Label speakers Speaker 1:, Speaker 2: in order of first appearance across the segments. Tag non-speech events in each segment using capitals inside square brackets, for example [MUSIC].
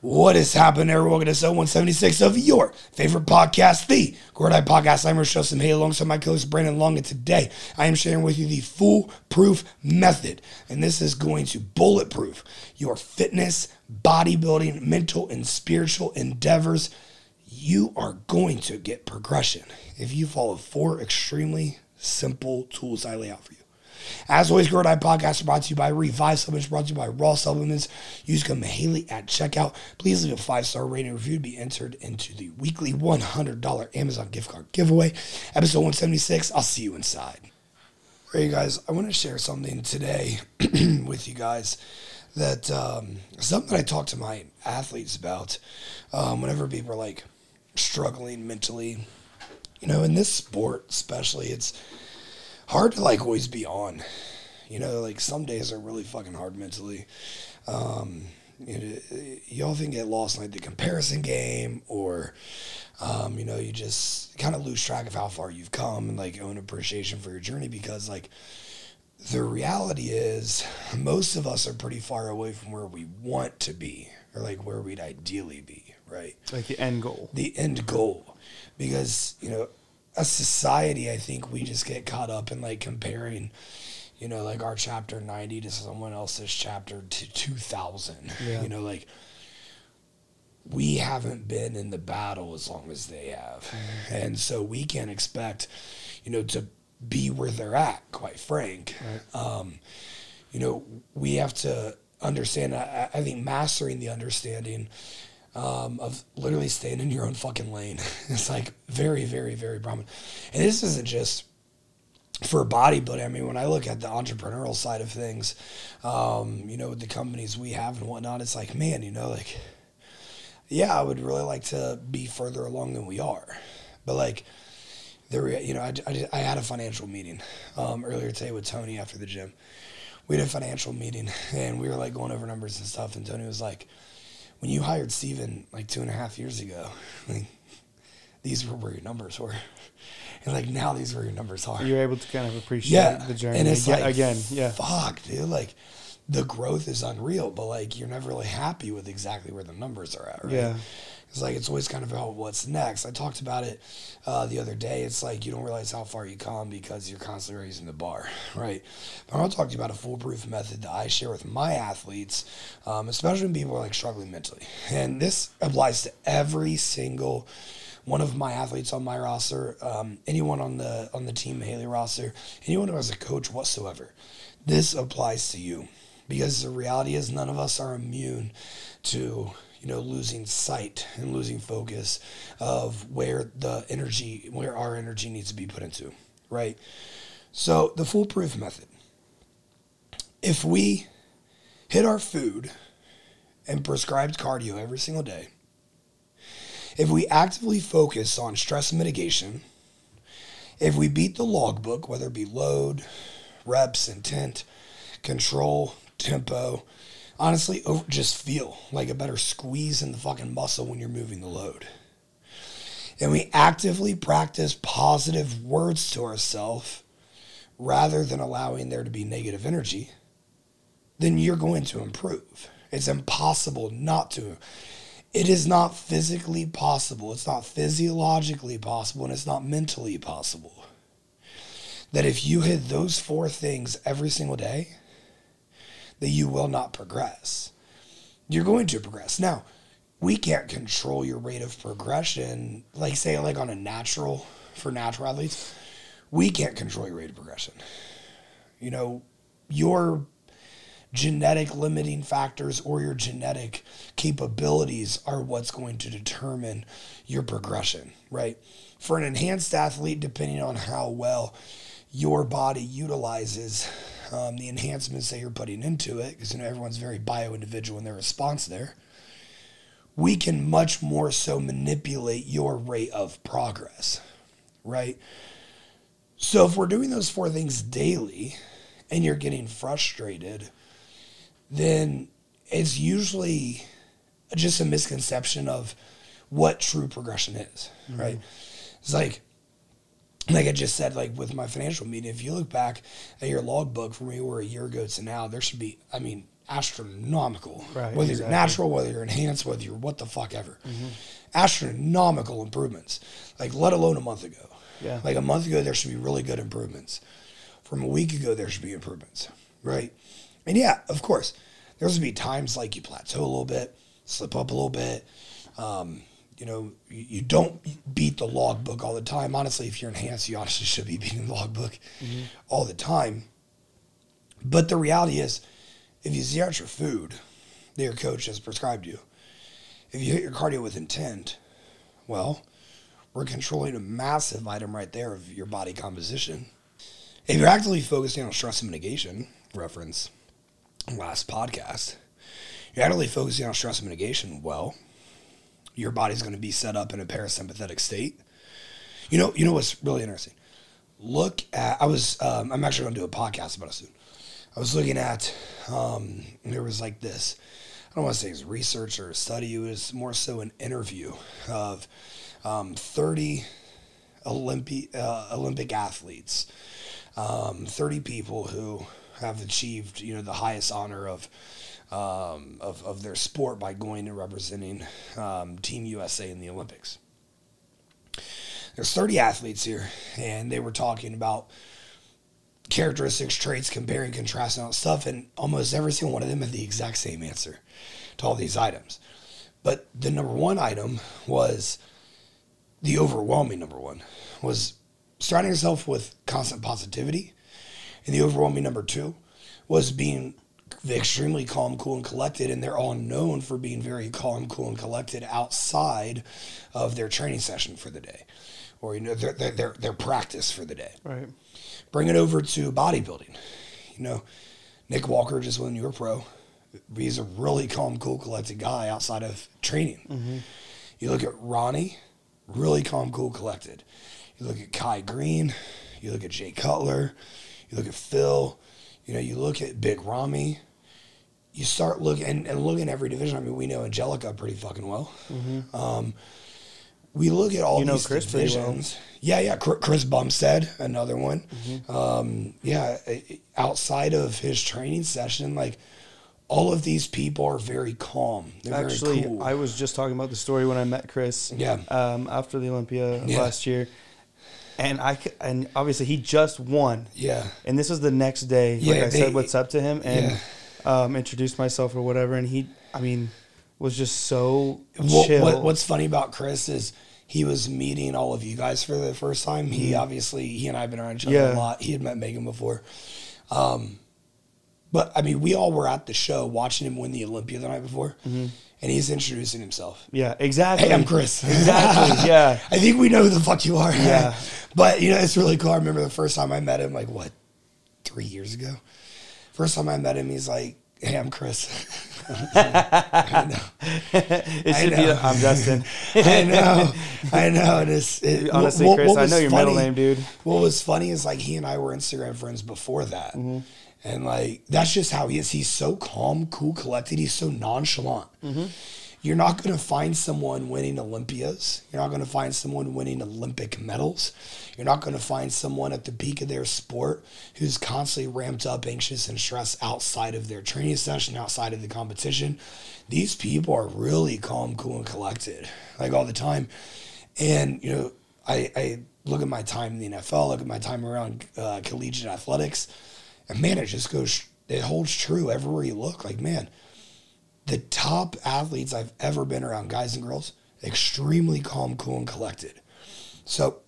Speaker 1: What is happening, everyone? Welcome to episode 176 of your favorite podcast, the Grow or Die Podcast. I'm Rochelle Simhay alongside my co-host Brandon Long, and today I am sharing with you the foolproof method, and this is going to bulletproof your fitness, bodybuilding, mental, and spiritual endeavors. You are going to get progression if you follow four extremely simple tools I lay out for you. As always, Grow or Die Podcast brought to you by Revive Supplements, brought to you by Raw Supplements. Use code Mihaly at checkout. Please leave a five star rating review to be entered into the weekly $100 Amazon gift card giveaway. Episode 176. I'll see you inside. All right, guys, I want to share something today [CLEARS THROAT] with you guys that um, something that I talk to my athletes about um, whenever people are like struggling mentally. You know, in this sport, especially, it's hard to like always be on. You know, like some days are really fucking hard mentally. Um, you, know, you often get lost in like the comparison game, or um, you know, you just kind of lose track of how far you've come and like own appreciation for your journey because like the reality is most of us are pretty far away from where we want to be or like where we'd ideally be, right?
Speaker 2: Like the end goal.
Speaker 1: The end goal. Because, you know, a society, I think we just get caught up in like comparing, you know, like our chapter 90 to someone else's chapter to 2000.
Speaker 2: Yeah.
Speaker 1: You know, like we haven't been in the battle as long as they have.
Speaker 2: Mm-hmm.
Speaker 1: And so we can't expect, you know, to be where they're at, quite frank.
Speaker 2: Right.
Speaker 1: Um, you know, we have to understand, I, I think mastering the understanding um, of literally staying in your own fucking lane. [LAUGHS] It's like very, very, very prominent. And this isn't just for bodybuilding. I mean, when I look at the entrepreneurial side of things, um, you know, with the companies we have and whatnot, it's like, man, you know, like, yeah, I would really like to be further along than we are. But like, there, you know, I, I, I had a financial meeting um, earlier today with Tony after the gym. We had a financial meeting and we were like going over numbers and stuff. And Tony was like, when you hired Steven like two and a half years ago, like, these were where your numbers were. [LAUGHS] And like now these are where your numbers are.
Speaker 2: You're able to kind of appreciate
Speaker 1: yeah.
Speaker 2: the journey
Speaker 1: And it's
Speaker 2: again,
Speaker 1: like,
Speaker 2: again. Yeah.
Speaker 1: Fuck, dude. Like the growth is unreal, but like you're never really happy with exactly where the numbers are at, right?
Speaker 2: Yeah.
Speaker 1: It's like it's always kind of about what's next. I talked about it uh, the other day. It's like you don't realize how far you come because you're constantly raising the bar, [LAUGHS] right? But I want to talk to you about a foolproof method that I share with my athletes, um, especially when people are like struggling mentally. And this applies to every single one of my athletes on my roster, um, anyone on the on the team Mihaly roster, anyone who has a coach whatsoever. This applies to you because the reality is none of us are immune to you know losing sight and losing focus of where the energy where our energy needs to be put into right? So the foolproof method. If we hit our food and prescribed cardio every single day if we actively focus on stress mitigation if we beat the logbook whether it be load reps intent control tempo honestly over, just feel like a better squeeze in the fucking muscle when you're moving the load. And we actively practice positive words to ourselves rather than allowing there to be negative energy then you're going to improve. It's impossible not to. It is not physically possible. It's not physiologically possible and it's not mentally possible that if you hit those four things every single day that you will not progress. You're going to progress. Now, we can't control your rate of progression, like say like on a natural for natural athletes, we can't control your rate of progression. You know, your genetic limiting factors or your genetic capabilities are what's going to determine your progression, right? For an enhanced athlete, depending on how well your body utilizes um, the enhancements that you're putting into it, because you know everyone's very bio individual in their response there. We can much more so manipulate your rate of progress, right? So if we're doing those four things daily and you're getting frustrated, then it's usually just a misconception of what true progression is, mm-hmm. right? It's like like I just said, like with my financial meeting, if you look back at your logbook from where you were a year ago to now, there should be, I mean, astronomical.
Speaker 2: Right,
Speaker 1: whether
Speaker 2: exactly.
Speaker 1: you're natural, whether you're enhanced, whether you're what the fuck ever. Astronomical improvements. Like, let alone a month ago.
Speaker 2: Yeah.
Speaker 1: Like a month ago, there should be really good improvements. From a week ago, there should be improvements. Right. And yeah, of course, there's going to be times like you plateau a little bit, slip up a little bit. Um, you know, you, don't beat the logbook all the time. Honestly, if you're enhanced, you honestly should be [LAUGHS] beating the logbook mm-hmm. all the time. But the reality is, if you zero out your food that your coach has prescribed you, if you hit your cardio with intent, well, we're controlling a massive item right there of your body composition. If you're actively focusing on stress mitigation, reference last podcast, you're actively focusing on stress mitigation, well, your body's going to be set up in a parasympathetic state. You know, you know what's really interesting? Look at I was um, I'm actually going to do a podcast about it soon. I was looking at um, there was like this. I don't want to say it's research or a study. It was more so an interview of um, 30 Olympi- uh, Olympic athletes, um, 30 people who have achieved you know the highest honor of um, of, of their sport by going and representing um, Team USA in the Olympics. There's 30 athletes here, and they were talking about characteristics, traits, comparing, contrasting, all stuff, and almost every single one of them had the exact same answer to all these items. But the number one item was the overwhelming number one was surrounding yourself with constant positivity, and the overwhelming number two was being extremely calm, cool, and collected. And they're all known for being very calm, cool, and collected outside of their training session for the day, or you know their their their, their practice for the day.
Speaker 2: Right.
Speaker 1: Bring it over to bodybuilding. You know, Nick Walker just won Euro Pro. He's a really calm, cool, collected guy outside of training. Mm-hmm. You look at Ronnie, really calm, cool, collected. You look at Kai Greene. You look at Jay Cutler. You look at Phil. You know, you look at Big Rami. You start looking and, and look at every division. I mean, we know Angelica pretty fucking well. Um, we look at all
Speaker 2: You know
Speaker 1: these
Speaker 2: Chris pretty well.
Speaker 1: divisions. Yeah, yeah. Chris Bumstead, another one.
Speaker 2: Mm-hmm.
Speaker 1: Um, yeah, outside of his training session, like all of these people are very calm. They're
Speaker 2: Actually,
Speaker 1: very cool.
Speaker 2: I was just talking about the story when I met Chris.
Speaker 1: Yeah.
Speaker 2: Um, after the Olympia
Speaker 1: Yeah.
Speaker 2: last year, and I and obviously he just won,
Speaker 1: yeah,
Speaker 2: and this was the next day.
Speaker 1: Yeah,
Speaker 2: like I
Speaker 1: they-
Speaker 2: said, what's up to him, and um, introduced myself or whatever, and he, I mean, was just so
Speaker 1: What,
Speaker 2: chill.
Speaker 1: what, what's funny about Chris is he was meeting all of you guys for the first time. He obviously he and I have been around each other
Speaker 2: Mm-hmm.
Speaker 1: a lot. He had met Megan before. Um, but I mean, we all were at the show watching him win the Olympia the night before,
Speaker 2: Mm-hmm.
Speaker 1: and he's introducing himself.
Speaker 2: yeah, exactly.
Speaker 1: Hey, I'm Chris. [LAUGHS]
Speaker 2: Exactly. [LAUGHS] Yeah.
Speaker 1: I think we know who the fuck you are.
Speaker 2: Yeah. [LAUGHS]
Speaker 1: but you know, it's really cool. I remember the first time I met him, like what, three years ago. First time I met him, he's like, "Hey, I'm Chris." [LAUGHS] I know.
Speaker 2: it should be.
Speaker 1: know.
Speaker 2: I'm Justin. [LAUGHS]
Speaker 1: I know, I know. And it's, [LAUGHS] it,
Speaker 2: Honestly,
Speaker 1: what-
Speaker 2: Chris,
Speaker 1: what
Speaker 2: I know your middle
Speaker 1: funny-
Speaker 2: name, dude.
Speaker 1: What was funny is like he and I were Instagram friends before that,
Speaker 2: Mm-hmm.
Speaker 1: and like that's just how he is. He's so calm, cool, collected. He's so nonchalant.
Speaker 2: Mm-hmm.
Speaker 1: You're not going to find someone winning Olympias. You're not going to find someone winning Olympic medals. You're not going to find someone at the peak of their sport who's constantly ramped up, anxious, and stressed outside of their training session, outside of the competition. These people are really calm, cool, and collected, like all the time. And, you know, I, I look at my time in the NFL, look at my time around uh, collegiate athletics, and man, it just goes, it holds true everywhere you look. Like, man, the top athletes I've ever been around, guys and girls, extremely calm, cool, and collected. So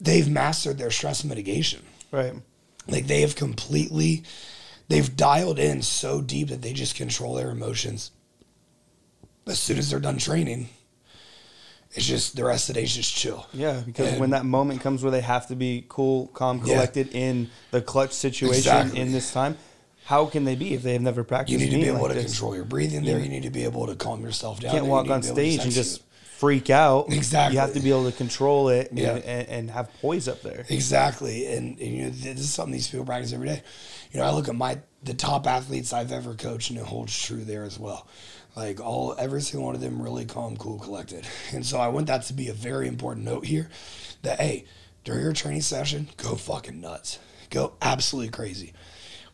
Speaker 1: they've mastered their stress mitigation.
Speaker 2: Right.
Speaker 1: Like they have completely, they've dialed in so deep that they just control their emotions. As soon as they're done training, it's just the rest of the day is just chill.
Speaker 2: Yeah, because
Speaker 1: And-
Speaker 2: when that moment comes where they have to be cool, calm,
Speaker 1: Yeah.
Speaker 2: collected in the clutch situation
Speaker 1: Exactly.
Speaker 2: in this time, how can they be if they have never practiced?
Speaker 1: You need to be able
Speaker 2: like
Speaker 1: to
Speaker 2: this?
Speaker 1: control your breathing there. You need to be able to calm yourself down.
Speaker 2: You can't
Speaker 1: there.
Speaker 2: walk
Speaker 1: to
Speaker 2: on
Speaker 1: be able to
Speaker 2: stage and just freak out.
Speaker 1: Exactly.
Speaker 2: You have to be able to control it and,
Speaker 1: Yeah.
Speaker 2: and, and have poise up there.
Speaker 1: Exactly, and, and, you know this is something these people practice every day. You know, I look at my the top athletes I've ever coached, and it holds true there as well. Like all, every single one of them really calm, cool, collected. [LAUGHS] And so I want that to be a very important note here. That hey, during your training session, go fucking nuts, go absolutely crazy.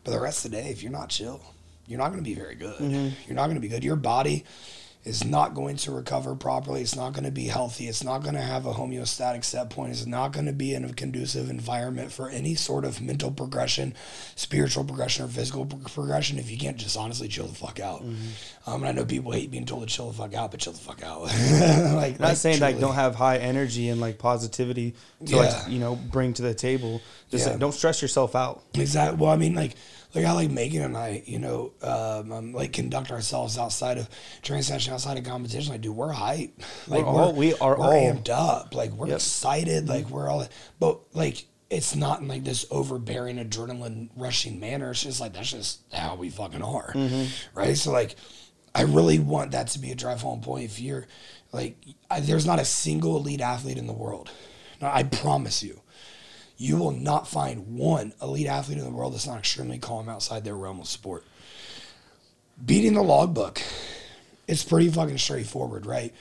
Speaker 1: But the rest of the day, if you're not chill, you're not going to be very good. Mm-hmm. You're not going to be good. Your body is not going to recover properly. It's not going to be healthy. It's not going to have a homeostatic set point. It's not going to be in a conducive environment for any sort of mental progression, spiritual progression, or physical pro- progression if you can't just honestly chill the fuck out.
Speaker 2: Mm-hmm.
Speaker 1: Um, and I know people hate being told to chill the fuck out, but chill the fuck out. [LAUGHS] like,
Speaker 2: not saying like don't have high energy and like positivity to
Speaker 1: Yeah.
Speaker 2: like you know bring to the table. Just
Speaker 1: Yeah.
Speaker 2: like, don't stress yourself out.
Speaker 1: Exactly. Well, I mean, like, like how like Megan and I, you know, um, um, like conduct ourselves outside of training session, outside of competition. Like, dude, we're hype. Like,
Speaker 2: We're all- we are
Speaker 1: we're
Speaker 2: all-
Speaker 1: amped up. Like, we're
Speaker 2: Yep.
Speaker 1: excited. Like, we're all. But like, it's not in like this overbearing adrenaline rushing manner. It's just like that's just how we fucking are, right? So like, I really want that to be a drive home point. If you're like, I, there's not a single elite athlete in the world. No, I promise you you will not find one elite athlete in the world that's not extremely calm outside their realm of sport. Beating the logbook, it's pretty fucking straightforward, right?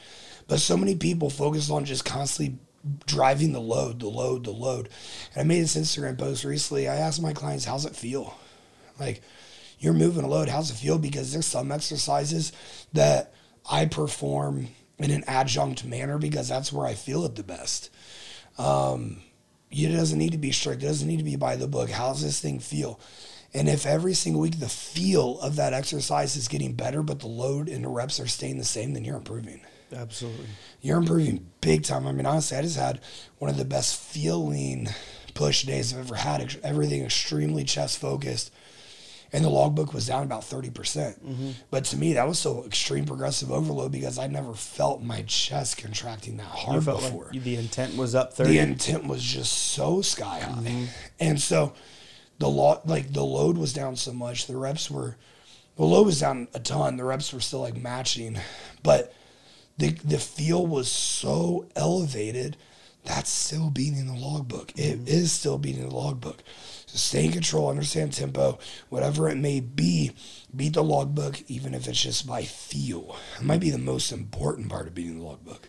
Speaker 1: But so many people focus on just constantly driving the load, the load, the load. And I made this Instagram post recently. I asked my clients, how's it feel? Like, you're moving a load, how's it feel? Because there's some exercises that I perform in an adjunct manner because that's where I feel it the best um, it doesn't need to be strict. It doesn't need to be by the book. How does this thing feel? And if every single week the feel of that exercise is getting better, but the load and the reps are staying the same, then you're improving.
Speaker 2: Absolutely.
Speaker 1: You're improving big time. I mean, honestly, I just had one of the best feeling push days I've ever had. Everything extremely chest focused. And the logbook was down about 30%. percent mm-hmm. But to me, that was so extreme progressive overload because I never felt my chest contracting that hard before
Speaker 2: like the intent was up thirty.
Speaker 1: the intent was just so sky high, mm-hmm. and so the lot like the load was down so much. The reps were the load was down a ton. The reps were still like matching, but the the feel was so elevated. That's still beating the logbook. It mm-hmm. is still beating the logbook. Stay in control, understand tempo, whatever it may be. Beat the logbook, even if it's just by feel. It might be the most important part of beating the logbook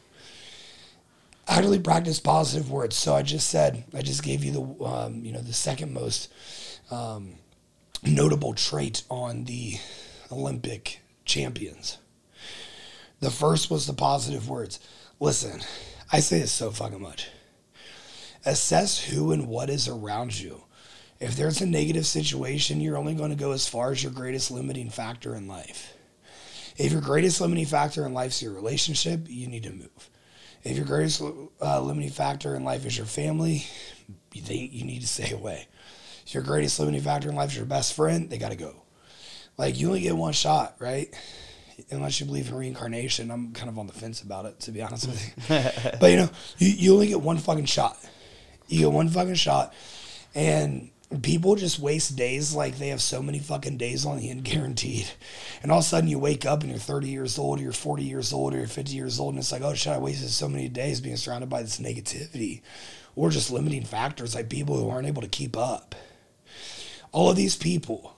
Speaker 1: Actually, practice positive words. So I just said, I just gave you the, um, you know, the second most um, notable trait on the Olympic champions. The first was the positive words. Listen, I say this so fucking much. Assess who and what is around you. If there's a negative situation, you're only going to go as far as your greatest limiting factor in life. If your greatest limiting factor in life is your relationship, you need to move. If your greatest uh, limiting factor in life is your family, they, you need to stay away. If your greatest limiting factor in life is your best friend, they got to go. Like, you only get one shot, right? Unless you believe in reincarnation. I'm kind of on the fence about it, to be honest with you. [LAUGHS] but, you know, you, you only get one fucking shot. You get one fucking shot. And people just waste days like they have so many fucking days on the end [LAUGHS] guaranteed. And all of a sudden you wake up and you're 30 years old, or you're 40 years old, or you're 50 years old, and it's like, oh shit, I wasted so many days being surrounded by this negativity or just limiting factors like people who aren't able to keep up. All of these people,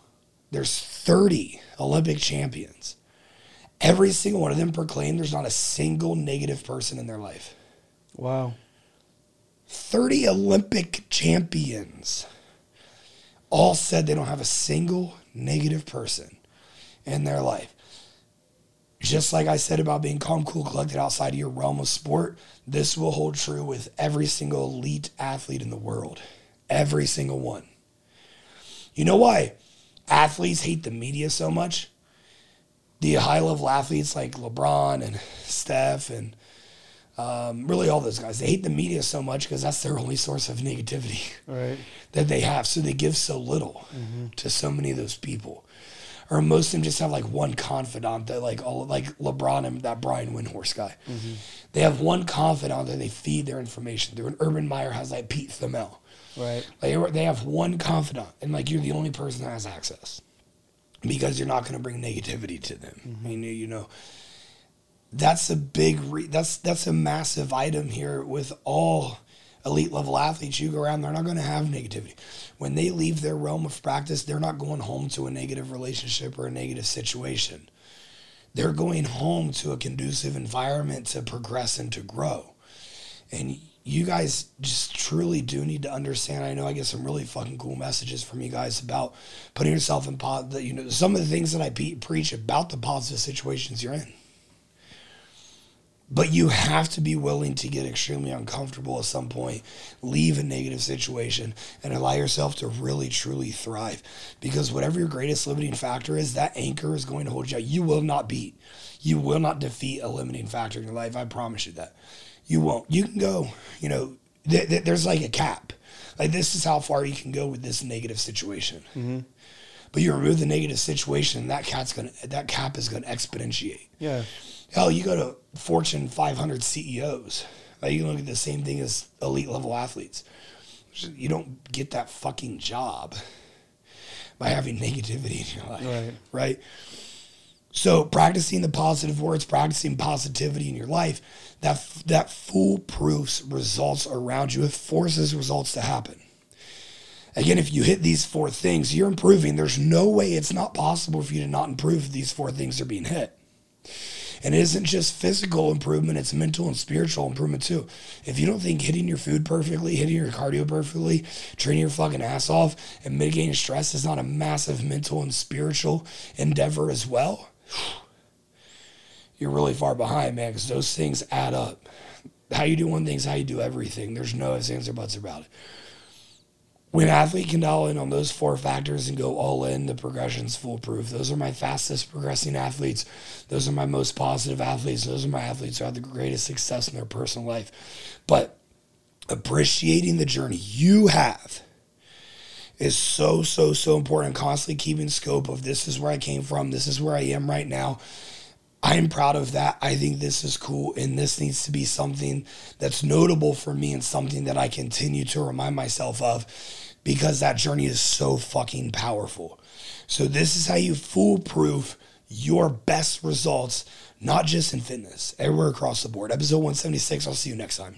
Speaker 1: there's 30 Olympic champions. Every single one of them proclaim there's not a single negative person in their life.
Speaker 2: Wow.
Speaker 1: 30 Olympic champions all said they don't have a single negative person in their life. Just like I said about being calm, cool, collected outside of your realm of sport, this will hold true with every single elite athlete in the world. Every single one. You know why athletes hate the media so much? The high level athletes like LeBron and Steph and um, really all those guys, they hate the media so much because that's their only source of negativity [LAUGHS]
Speaker 2: Right.
Speaker 1: that they have. So they give so little mm-hmm. to so many of those people. Or most of them just have like one confidant that like all like LeBron and that Brian Windhorst guy. Mm-hmm. They have one confidant that they feed their information through. And Urban Meyer has like Pete Thamel.
Speaker 2: Right.
Speaker 1: Like they have one confidant, and like you're the only person that has access because you're not going to bring negativity to them. Mm-hmm. I mean, you know, that's a big, re- that's that's a massive item here with all elite level athletes. You go around, they're not going to have negativity. When they leave their realm of practice, they're not going home to a negative relationship or a negative situation. They're going home to a conducive environment to progress and to grow. And you guys just truly do need to understand. I know I get some really fucking cool messages from you guys about putting yourself in pot. You know some of the things that I pe- preach about the positive situations you're in. But you have to be willing to get extremely uncomfortable at some point, leave a negative situation, and allow yourself to really truly thrive. Because whatever your greatest limiting factor is, that anchor is going to hold you out. You will not beat, you will not defeat a limiting factor in your life. I promise you that. You won't. You can go, you know, th- th- there's like a cap. Like this is how far you can go with this negative situation. Mm-hmm. But you remove the negative situation, and that cat's gonna that cap is gonna exponentiate.
Speaker 2: Yeah.
Speaker 1: Hell, you go to Fortune 500 CEOs. Like you can look at the same thing as elite level athletes. You don't get that fucking job by having negativity in your life,
Speaker 2: Right.
Speaker 1: right? So practicing the positive words, practicing positivity in your life, that that foolproof results around you. It forces results to happen. Again, if you hit these four things, you're improving. There's no way it's not possible for you to not improve if these four things are being hit. And it isn't just physical improvement, it's mental and spiritual improvement too. If you don't think hitting your food perfectly, hitting your cardio perfectly, training your fucking ass off, and mitigating stress is not a massive mental and spiritual endeavor as well, you're really far behind, man, because those things add up. How you do one thing is how you do everything. There's no ifs, ands, or buts about it. When athlete can dial in on those four factors and go all in, the progression's foolproof. Those are my fastest progressing athletes. Those are my most positive athletes. Those are my athletes who have the greatest success in their personal life. But appreciating the journey you have is so, so, so important. Constantly keeping scope of this is where I came from, this is where I am right now. I'm proud of that. I think this is cool, and this needs to be something that's notable for me and something that I continue to remind myself of because that journey is so fucking powerful. So, this is how you foolproof your best results, not just in fitness, everywhere across the board. Episode 176. I'll see you next time.